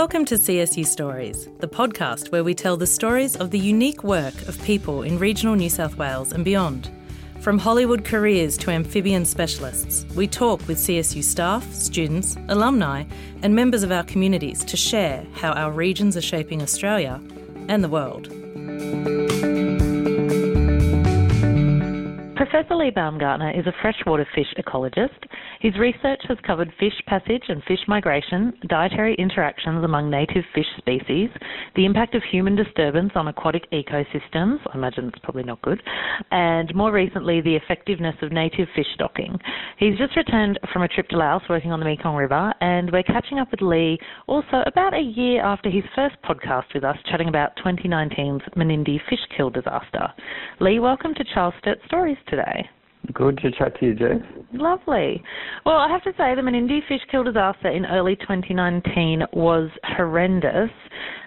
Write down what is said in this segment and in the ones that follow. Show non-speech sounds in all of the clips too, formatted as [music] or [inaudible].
Welcome to CSU Stories, the podcast where we tell the stories of the unique work of people in regional New South Wales and beyond. From Hollywood careers to amphibian specialists, we talk with CSU staff, students, alumni, and members of our communities to share how our regions are shaping Australia and the world. Professor Lee Baumgartner is a freshwater fish ecologist his research has covered fish passage and fish migration, dietary interactions among native fish species, the impact of human disturbance on aquatic ecosystems, I imagine it's probably not good, and more recently, the effectiveness of native fish stocking. He's just returned from a trip to Laos working on the Mekong River, and we're catching up with Lee also about a year after his first podcast with us, chatting about 2019's Menindee fish kill disaster. Lee, welcome to Charles Sturt Stories today. Good to chat to you, Jess. Lovely. Well, I have to say the Menindee fish kill disaster in early 2019 was horrendous,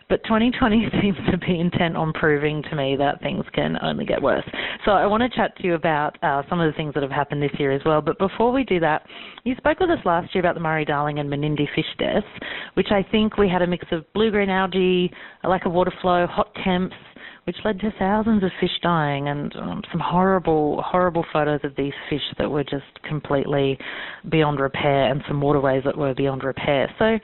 but 2020 [laughs] seems to be intent on proving to me that things can only get worse. So I want to chat to you about uh, some of the things that have happened this year as well. But before we do that, you spoke with us last year about the Murray-Darling and Menindee fish deaths, which I think we had a mix of blue-green algae, a lack of water flow, hot temps, which led to thousands of fish dying and um, some horrible, horrible photos of these fish that were just completely beyond repair and some waterways that were beyond repair. So,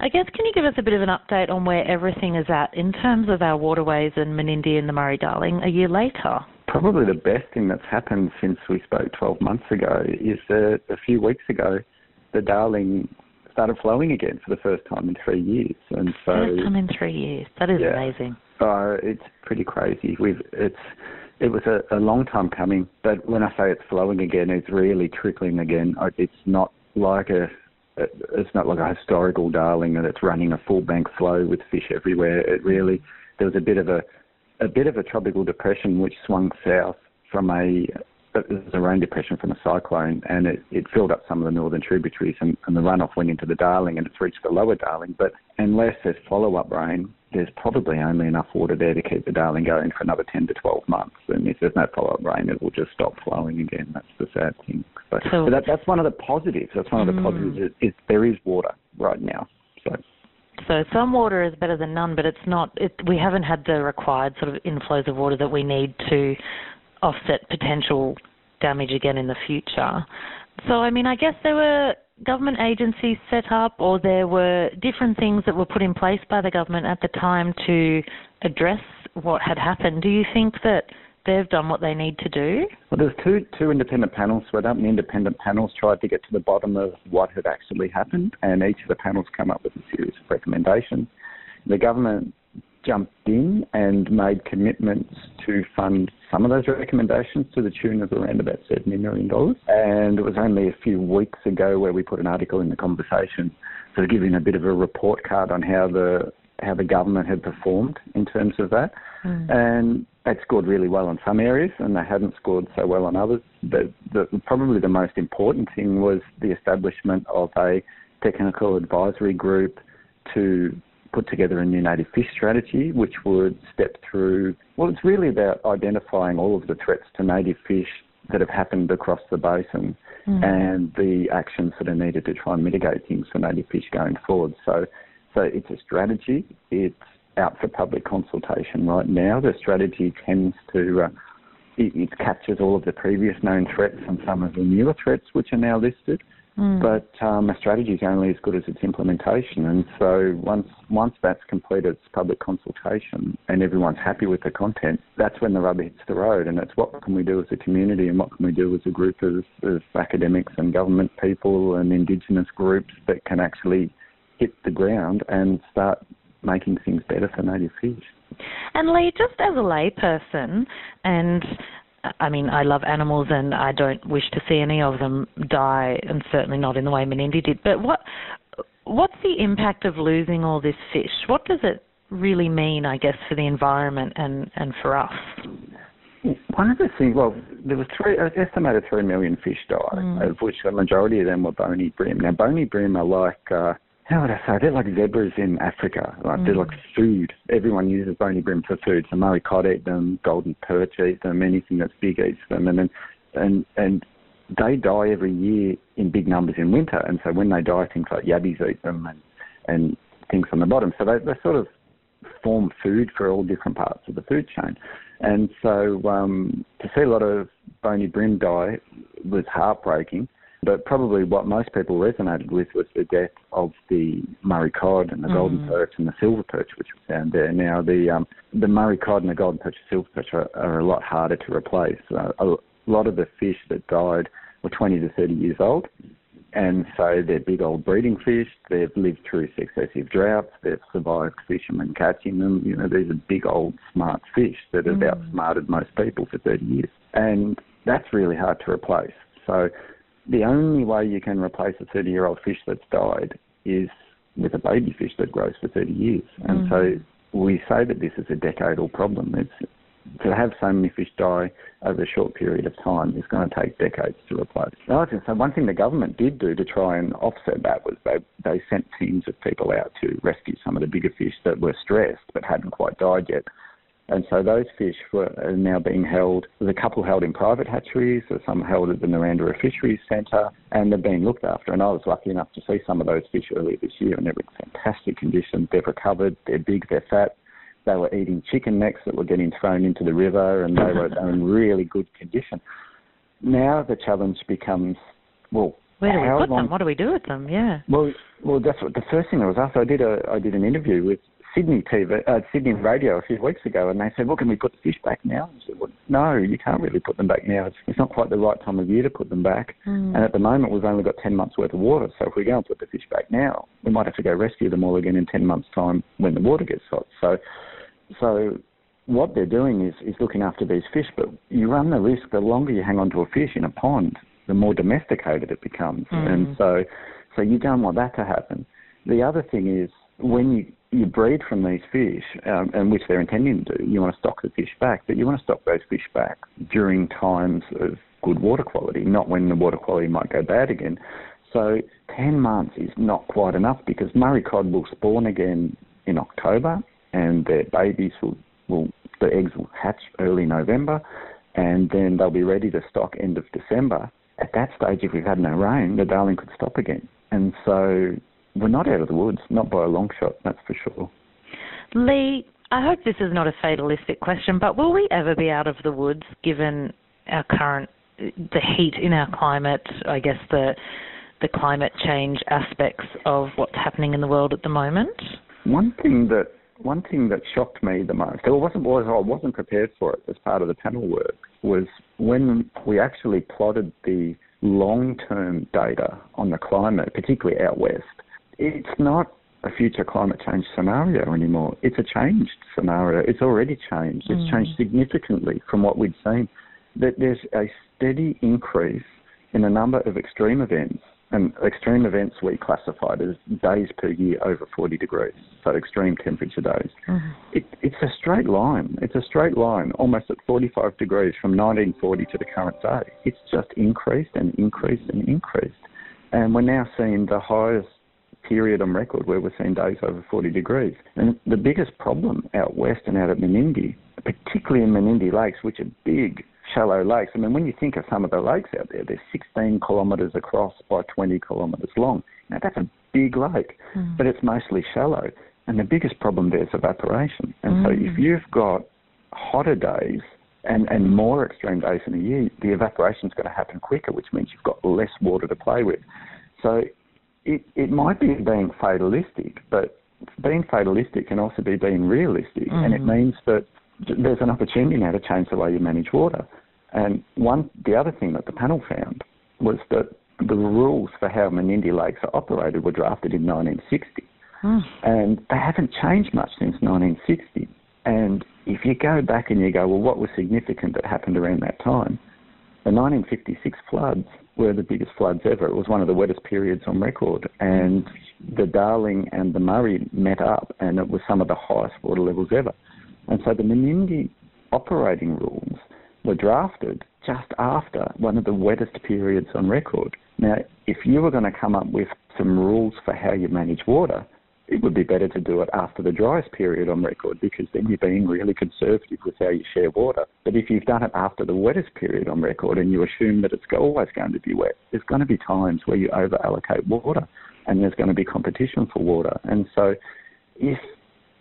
I guess, can you give us a bit of an update on where everything is at in terms of our waterways and Menindee and the Murray Darling a year later? Probably the best thing that's happened since we spoke 12 months ago is that a few weeks ago, the Darling started flowing again for the first time in three years. And so, first time in three years. That is yeah. amazing. Oh, it's pretty crazy. We've it's it was a, a long time coming, but when I say it's flowing again, it's really trickling again. It's not like a it's not like a historical darling and it's running a full bank flow with fish everywhere. It really there was a bit of a a bit of a tropical depression which swung south from a it was a rain depression from a cyclone, and it, it filled up some of the northern tributaries, and, and the runoff went into the Darling, and it's reached the lower Darling. But unless there's follow-up rain, there's probably only enough water there to keep the Darling going for another 10 to 12 months. And if there's no follow-up rain, it will just stop flowing again. That's the sad thing. But, so, but that, that's one of the positives. That's one of the mm. positives is, is there is water right now. So. So some water is better than none, but it's not. It, we haven't had the required sort of inflows of water that we need to offset potential damage again in the future. So, I mean, I guess there were government agencies set up or there were different things that were put in place by the government at the time to address what had happened. Do you think that they've done what they need to do? Well, there's two two independent panels set up, and independent panels tried to get to the bottom of what had actually happened, and each of the panels came up with a series of recommendations. The government jumped in and made commitments to fund some of those recommendations to the tune of around about $70 million. And it was only a few weeks ago where we put an article in the conversation sort of giving a bit of a report card on how the how the government had performed in terms of that. Mm. And they scored really well in some areas and they hadn't scored so well on others. But the, probably the most important thing was the establishment of a technical advisory group to put together a new native fish strategy, which would step through. Well, it's really about identifying all of the threats to native fish that have happened across the basin mm. and the actions that are needed to try and mitigate things for native fish going forward. So, so it's a strategy. It's out for public consultation right now. The strategy tends to uh, it, it captures all of the previous known threats and some of the newer threats which are now listed. Mm. But um, a strategy is only as good as its implementation, and so once once that's completed its public consultation and everyone's happy with the content, that's when the rubber hits the road, and it's what can we do as a community and what can we do as a group of, of academics and government people and Indigenous groups that can actually hit the ground and start making things better for native fish. And Lee, just as a layperson, and I mean, I love animals and I don't wish to see any of them die, and certainly not in the way Menindee did. But what what's the impact of losing all this fish? What does it really mean, I guess, for the environment and, and for us? One of the things, well, there were three, estimated three million fish died, mm. of which the majority of them were bony bream. Now, bony bream are like uh, how would I say? They're like zebras in Africa. Like mm. they're like food. Everyone uses bony bream for food. So Murray cod eat them, golden perch eat them, anything that's big eats them, and then and and they die every year in big numbers in winter. And so when they die, things like yabbies eat them, and and things on the bottom. So they, they sort of form food for all different parts of the food chain. And so um, to see a lot of bony bream die was heartbreaking. But probably what most people resonated with was the death of the Murray cod and the mm. golden perch and the silver perch, which was found there. Now the um, the Murray cod and the golden perch and silver perch are, are a lot harder to replace. Uh, a lot of the fish that died were 20 to 30 years old, and so they're big old breeding fish. They've lived through successive droughts. They've survived fishermen catching them. You know, these are big old smart fish that have mm. outsmarted most people for 30 years, and that's really hard to replace. So the only way you can replace a 30 year old fish that's died is with a baby fish that grows for 30 years. And mm. so we say that this is a decadal problem. It's, to have so many fish die over a short period of time is going to take decades to replace. So one thing the government did do to try and offset that was they, they sent teams of people out to rescue some of the bigger fish that were stressed but hadn't quite died yet. And so those fish were, are now being held. There's a couple held in private hatcheries, there's some held at the Narrandera Fisheries Centre, and they're being looked after. And I was lucky enough to see some of those fish earlier this year, and they're in fantastic condition. They've recovered, they're big, they're fat. They were eating chicken necks that were getting thrown into the river, and they were, they were in [laughs] really good condition. Now the challenge becomes, well, where do we put long... them? What do we do with them? Yeah. Well, well, that's what the first thing I was asked. I did a I did an interview with Sydney TV, uh, Sydney radio a few weeks ago, and they said, "Well, can we put the fish back now?" I said, "Well, no, you can't really put them back now. It's, it's not quite the right time of year to put them back. Mm. And at the moment, we've only got ten months worth of water. So if we go and put the fish back now, we might have to go rescue them all again in ten months' time when the water gets hot. So, so what they're doing is is looking after these fish, but you run the risk the longer you hang on to a fish in a pond, the more domesticated it becomes, mm. and so so you don't want that to happen. The other thing is when you you breed from these fish, um, and which they're intending to do, you want to stock the fish back, but you want to stock those fish back during times of good water quality, not when the water quality might go bad again. So 10 months is not quite enough because Murray cod will spawn again in October and their babies will, will the eggs will hatch early November and then they'll be ready to stock end of December. At that stage, if we've had no rain, the darling could stop again. And so we're not out of the woods, not by a long shot, that's for sure. Lee, I hope this is not a fatalistic question, but will we ever be out of the woods given our current the heat in our climate, I guess the the climate change aspects of what's happening in the world at the moment? One thing that one thing that shocked me the most, I wasn't was I wasn't prepared for it as part of the panel work, was when we actually plotted the long term data on the climate, particularly out west it's not a future climate change scenario anymore. It's a changed scenario. It's already changed. It's mm. changed significantly from what we'd seen. That there's a steady increase in the number of extreme events, and extreme events we classified as days per year over 40 degrees, so extreme temperature days. Mm. It, it's a straight line. It's a straight line, almost at 45 degrees from 1940 to the current day. It's just increased and increased and increased, and we're now seeing the highest period on record where we're seeing days over 40 degrees. And the biggest problem out west and out at Menindee, particularly in Menindee Lakes, which are big, shallow lakes. I mean, when you think of some of the lakes out there, they're 16 kilometres across by 20 kilometres long. Now, that's a big lake, mm. but it's mostly shallow. And the biggest problem there is evaporation. And mm. so if you've got hotter days and, and more extreme days in a year, the evaporation is going to happen quicker, which means you've got less water to play with. So it, it might be being fatalistic, but being fatalistic can also be being realistic, mm-hmm. and it mm-hmm. means that there's an opportunity now to change the way you manage water. And one, the other thing that the panel found was that the rules for how Menindee Lakes are operated were drafted in 1960, mm. and they haven't changed much since 1960. And if you go back and you go, well, what was significant that happened around that time? The 1956 floods were the biggest floods ever. It was one of the wettest periods on record, and the Darling and the Murray met up, and it was some of the highest water levels ever. And so the Menindee operating rules were drafted just after one of the wettest periods on record. Now, if you were going to come up with some rules for how you manage water, it would be better to do it after the driest period on record because then you're being really conservative with how you share water. But if you've done it after the wettest period on record and you assume that it's always going to be wet, there's going to be times where you over allocate water. and there's going to be competition for water. And so, if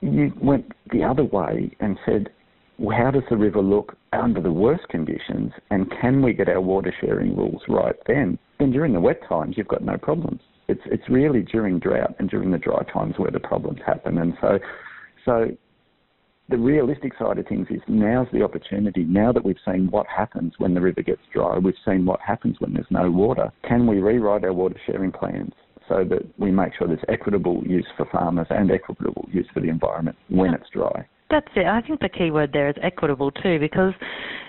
you went the other way and said, well, how does the river look under the worst conditions, and can we get our water sharing rules right then? Then during the wet times, you've got no problems. It's it's really during drought and during the dry times where the problems happen. And so, so the realistic side of things is now's the opportunity. Now that we've seen what happens when the river gets dry, we've seen what happens when there's no water. Can we rewrite our water sharing plans so that we make sure there's equitable use for farmers and equitable use for the environment when it's dry? That's it. I think the key word there is equitable too, because,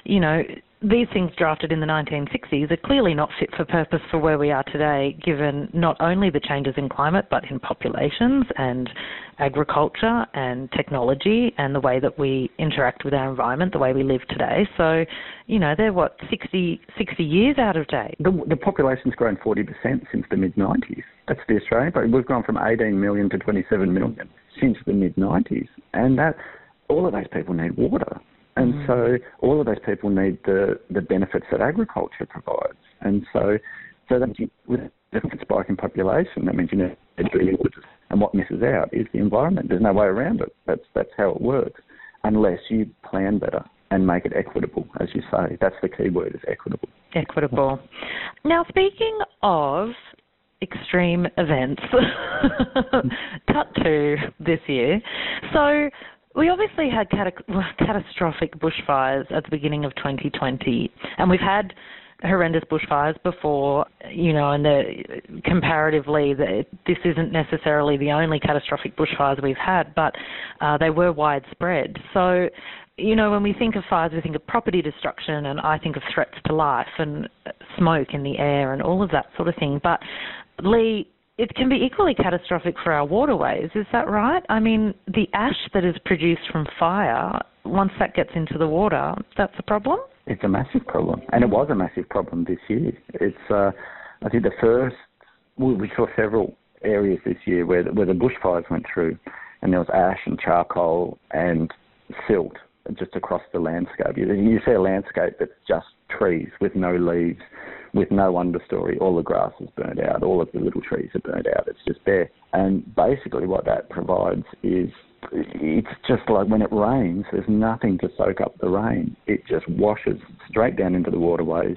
you know, these things drafted in the 1960s are clearly not fit for purpose for where we are today, given not only the changes in climate, but in populations and agriculture and technology and the way that we interact with our environment, the way we live today. So, you know, they're what, 60, 60 years out of date? The, the population's grown 40% since the mid 90s. That's the Australian, but we've gone from 18 million to 27 million since the mid 90s. And that all of those people need water. And mm. so all of those people need the, the benefits that agriculture provides. And so, so that with a spike in population, that means you need drinking water. And what misses out is the environment. There's no way around it. That's, that's how it works, unless you plan better and make it equitable, as you say. That's the key word is equitable. Equitable. Now, speaking of extreme events, [laughs] cut to this year. So we obviously had [laughs] catastrophic bushfires at the beginning of 2020, and we've had horrendous bushfires before, you know, and the, comparatively, the, this isn't necessarily the only catastrophic bushfires we've had, but uh, they were widespread. So, you know, when we think of fires, we think of property destruction, and I think of threats to life and smoke in the air and all of that sort of thing. But Lee, it can be equally catastrophic for our waterways. Is that right? I mean, the ash that is produced from fire, once that gets into the water, that's a problem. It's a massive problem, and it was a massive problem this year. It's, uh, I think, the first. We saw several areas this year where the, where the bushfires went through, and there was ash and charcoal and silt just across the landscape. You, you see a landscape that's just trees with no leaves with no understory. All the grass is burnt out. All of the little trees are burnt out. It's just bare. And basically, what that provides is it's just like when it rains, there's nothing to soak up the rain. It just washes straight down into the waterways.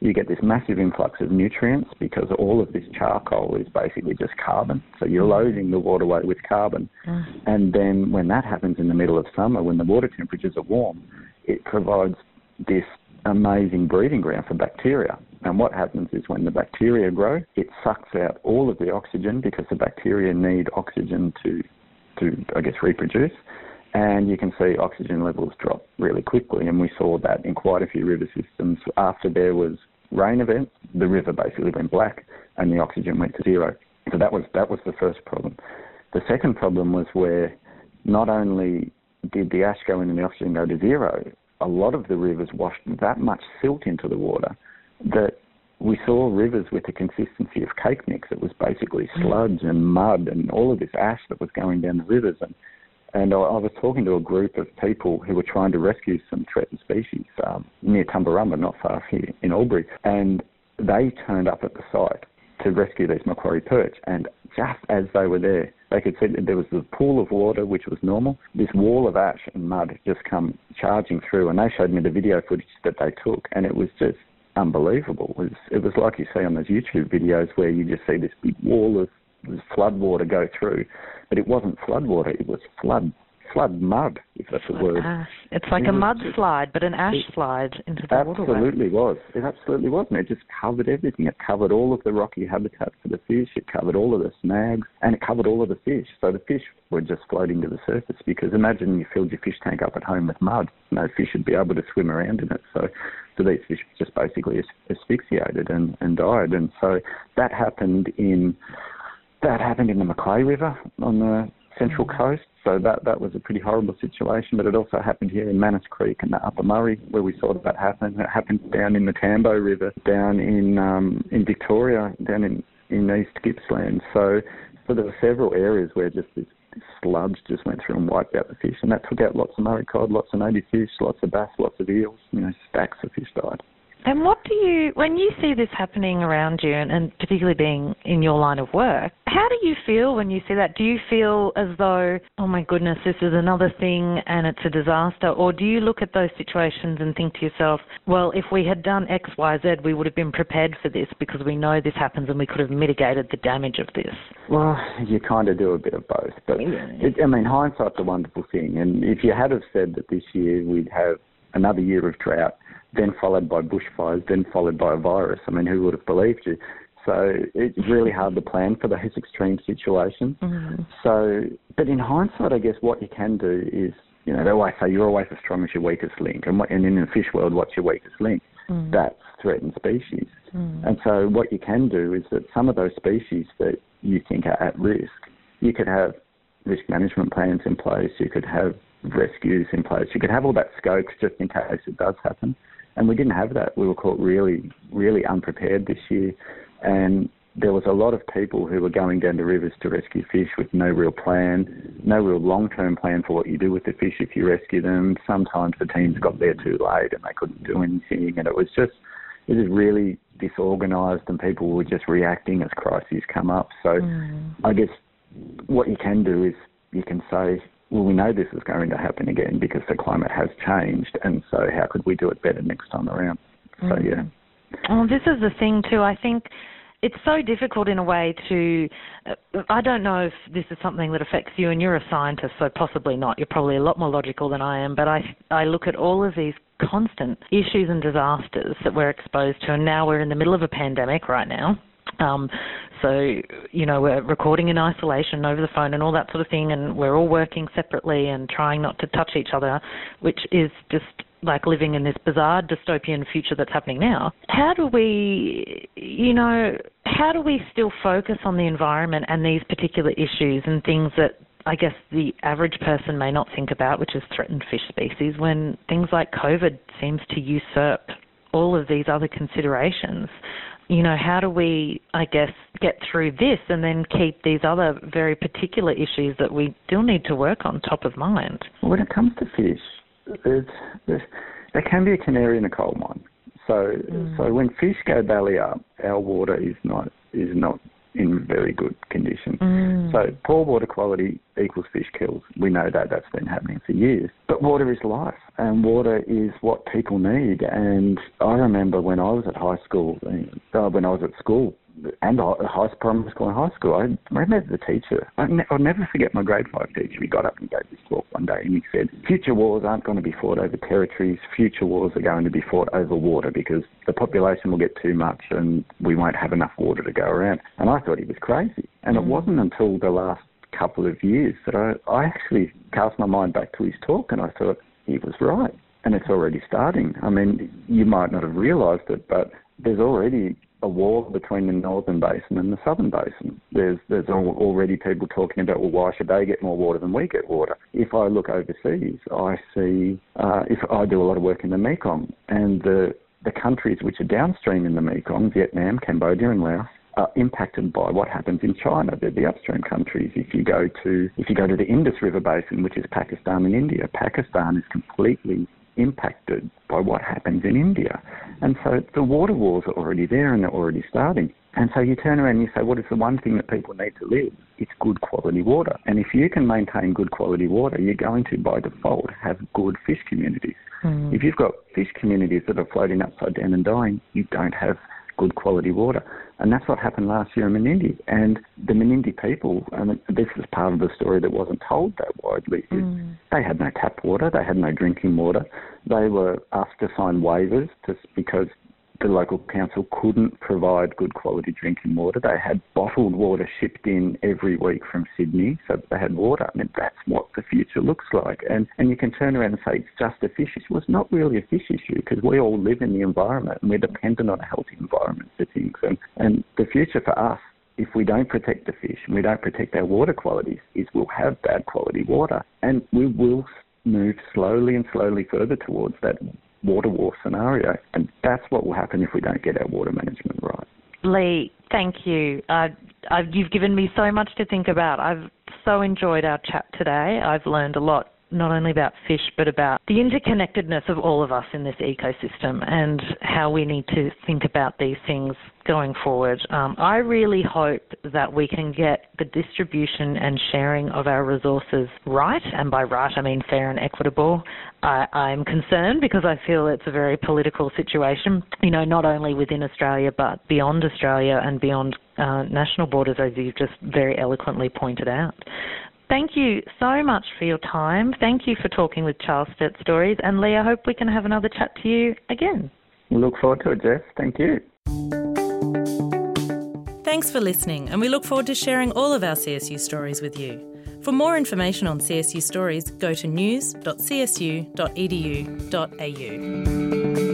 You get this massive influx of nutrients because all of this charcoal is basically just carbon. So you're mm. loading the waterway with carbon. Mm. And then when that happens in the middle of summer, when the water temperatures are warm, it provides this amazing breeding ground for bacteria. And what happens is when the bacteria grow, it sucks out all of the oxygen because the bacteria need oxygen to, to I guess, reproduce. And you can see oxygen levels drop really quickly. And we saw that in quite a few river systems. After there was rain events, the river basically went black and the oxygen went to zero. So that was that was the first problem. The second problem was where not only did the ash go in and the oxygen go to zero, a lot of the rivers washed that much silt into the water that we saw rivers with the consistency of cake mix. It was basically mm. sludge and mud and all of this ash that was going down the rivers. And and I, I was talking to a group of people who were trying to rescue some threatened species um, near Tumbarumba, not far here in Albury, and they turned up at the site to rescue these Macquarie perch. And just as they were there, they could see that there was a pool of water, which was normal. This wall of ash and mud had just come charging through, and they showed me the video footage that they took, and it was just unbelievable. It was, it was like you see on those YouTube videos where you just see this big wall of flood water go through, but it wasn't flood water; it was flood flood mud, if that's a word. Ash. It's like it a mud slide, but an ash it, slide into the absolutely waterway. Absolutely was. It absolutely was. And it just covered everything. It covered all of the rocky habitat for the fish. It covered all of the snags, and it covered all of the fish. So the fish were just floating to the surface. Because imagine you filled your fish tank up at home with mud. No fish would be able to swim around in it. So, so these fish just basically asphyxiated and, and died. And so that happened in that happened in the Macleay River on the Central mm. Coast. So that that was a pretty horrible situation. But it also happened here in Mannus Creek and the Upper Murray, where we saw that happen. It happened down in the Tambo River, down in um, in Victoria, down in in East Gippsland. So so there were several areas where just this, this sludge just went through and wiped out the fish, and that took out lots of Murray cod, lots of native fish, lots of bass, lots of eels. You know, stacks of fish died. And what you, when you see this happening around you, and, and, particularly being in your line of work, how do you feel when you see that? Do you feel as though, oh my goodness, this is another thing and it's a disaster? Or do you look at those situations and think to yourself, well, if we had done X, Y, Z, we would have been prepared for this because we know this happens and we could have mitigated the damage of this? Well, you kind of do a bit of both. But, it, I mean, hindsight's a wonderful thing. And if you had have said that this year we'd have another year of drought, then followed by bushfires, then followed by a virus. I mean, who would have believed you? So it's really hard to plan for those extreme situations. Mm-hmm. So, but in hindsight, I guess what you can do is, you know, they always say you're always as strong as your weakest link. And, what, and in the fish world, what's your weakest link? Mm-hmm. That's threatened species. Mm-hmm. And so what you can do is that some of those species that you think are at risk, you could have risk management plans in place. You could have rescues in place. You could have all that scope just in case it does happen. And we didn't have that. We were caught really, really unprepared this year. And there was a lot of people who were going down the rivers to rescue fish with no real plan, no real long term plan for what you do with the fish if you rescue them. Sometimes the teams got there too late and they couldn't do anything. And it was just, it was really disorganised and people were just reacting as crises come up. So mm. I guess what you can do is you can say, well, we know this is going to happen again because the climate has changed, and so how could we do it better next time around? So, mm. yeah. Well, this is the thing, too. I think it's so difficult in a way to. Uh, I don't know if this is something that affects you, and you're a scientist, so possibly not. You're probably a lot more logical than I am, but I, I look at all of these constant issues and disasters that we're exposed to, and now we're in the middle of a pandemic right now. Um, so, you know, we're recording in isolation over the phone and all that sort of thing, and we're all working separately and trying not to touch each other, which is just like living in this bizarre dystopian future that's happening now. How do we, you know, how do we still focus on the environment and these particular issues and things that I guess the average person may not think about, which is threatened fish species, when things like COVID seems to usurp all of these other considerations? You know, how do we, I guess, get through this and then keep these other very particular issues that we still need to work on top of mind? When it comes to fish, there's, there can be a canary in a coal mine. So, mm. so when fish go belly up, our water is not is not in very good condition. Mm. So poor water quality equals fish kills. We know that that's been happening for years. But water is life, and water is what people need. And I remember when I was at high school, uh, when I was at school, and high primary school and high school. I remember the teacher. I ne- I'll never forget my grade five teacher. He got up and gave this talk one day, and he said, "Future wars aren't going to be fought over territories. Future wars are going to be fought over water because the population will get too much, and we won't have enough water to go around." And I thought he was crazy. And mm. it wasn't until the last couple of years that I, I actually cast my mind back to his talk, and I thought he was right. And it's already starting. I mean, you might not have realised it, but there's already a war between the northern basin and the southern basin. There's there's already people talking about well why should they get more water than we get water? If I look overseas, I see uh, if I do a lot of work in the Mekong and the the countries which are downstream in the Mekong, Vietnam, Cambodia, and Laos, are impacted by what happens in China. They're the upstream countries. If you go to if you go to the Indus River Basin, which is Pakistan and India, Pakistan is completely impacted by what happens in India. And so the water wars are already there and they're already starting. And so you turn around and you say, what is the one thing that people need to live? It's good quality water. And if you can maintain good quality water, you're going to, by default, have good fish communities. Mm. If you've got fish communities that are floating upside down and dying, you don't have good quality water. And that's what happened last year in Menindee. And the Menindee people, and this is part of the story that wasn't told that widely, mm. they had no tap water, they had no drinking water. They were asked to sign waivers to, because the local council couldn't provide good quality drinking water. They had bottled water shipped in every week from Sydney, so they had water. I mean, that's what the future looks like. And and you can turn around and say it's just a fish issue. Well, it's not really a fish issue because we all live in the environment and we're dependent on a healthy environment for things. And and the future for us if we don't protect the fish and we don't protect our water qualities, is we'll have bad quality water. And we will move slowly and slowly further towards that water war scenario. And that's what will happen if we don't get our water management right. Lee, thank you. Uh, you've given me so much to think about. I've so enjoyed our chat today. I've learned a lot not only about fish, but about the interconnectedness of all of us in this ecosystem and how we need to think about these things going forward. Um, I really hope that we can get the distribution and sharing of our resources right, and by right I mean fair and equitable. I, I'm concerned because I feel it's a very political situation, you know, not only within Australia but beyond Australia and beyond uh, national borders, as you've just very eloquently pointed out. Thank you so much for your time. Thank you for talking with Charles Sturt Stories. And Lee, I hope we can have another chat to you again. look forward to it, Jess. Thank you. Thanks for listening, and we look forward to sharing all of our CSU stories with you. For more information on CSU stories, go to news.csu.edu.au.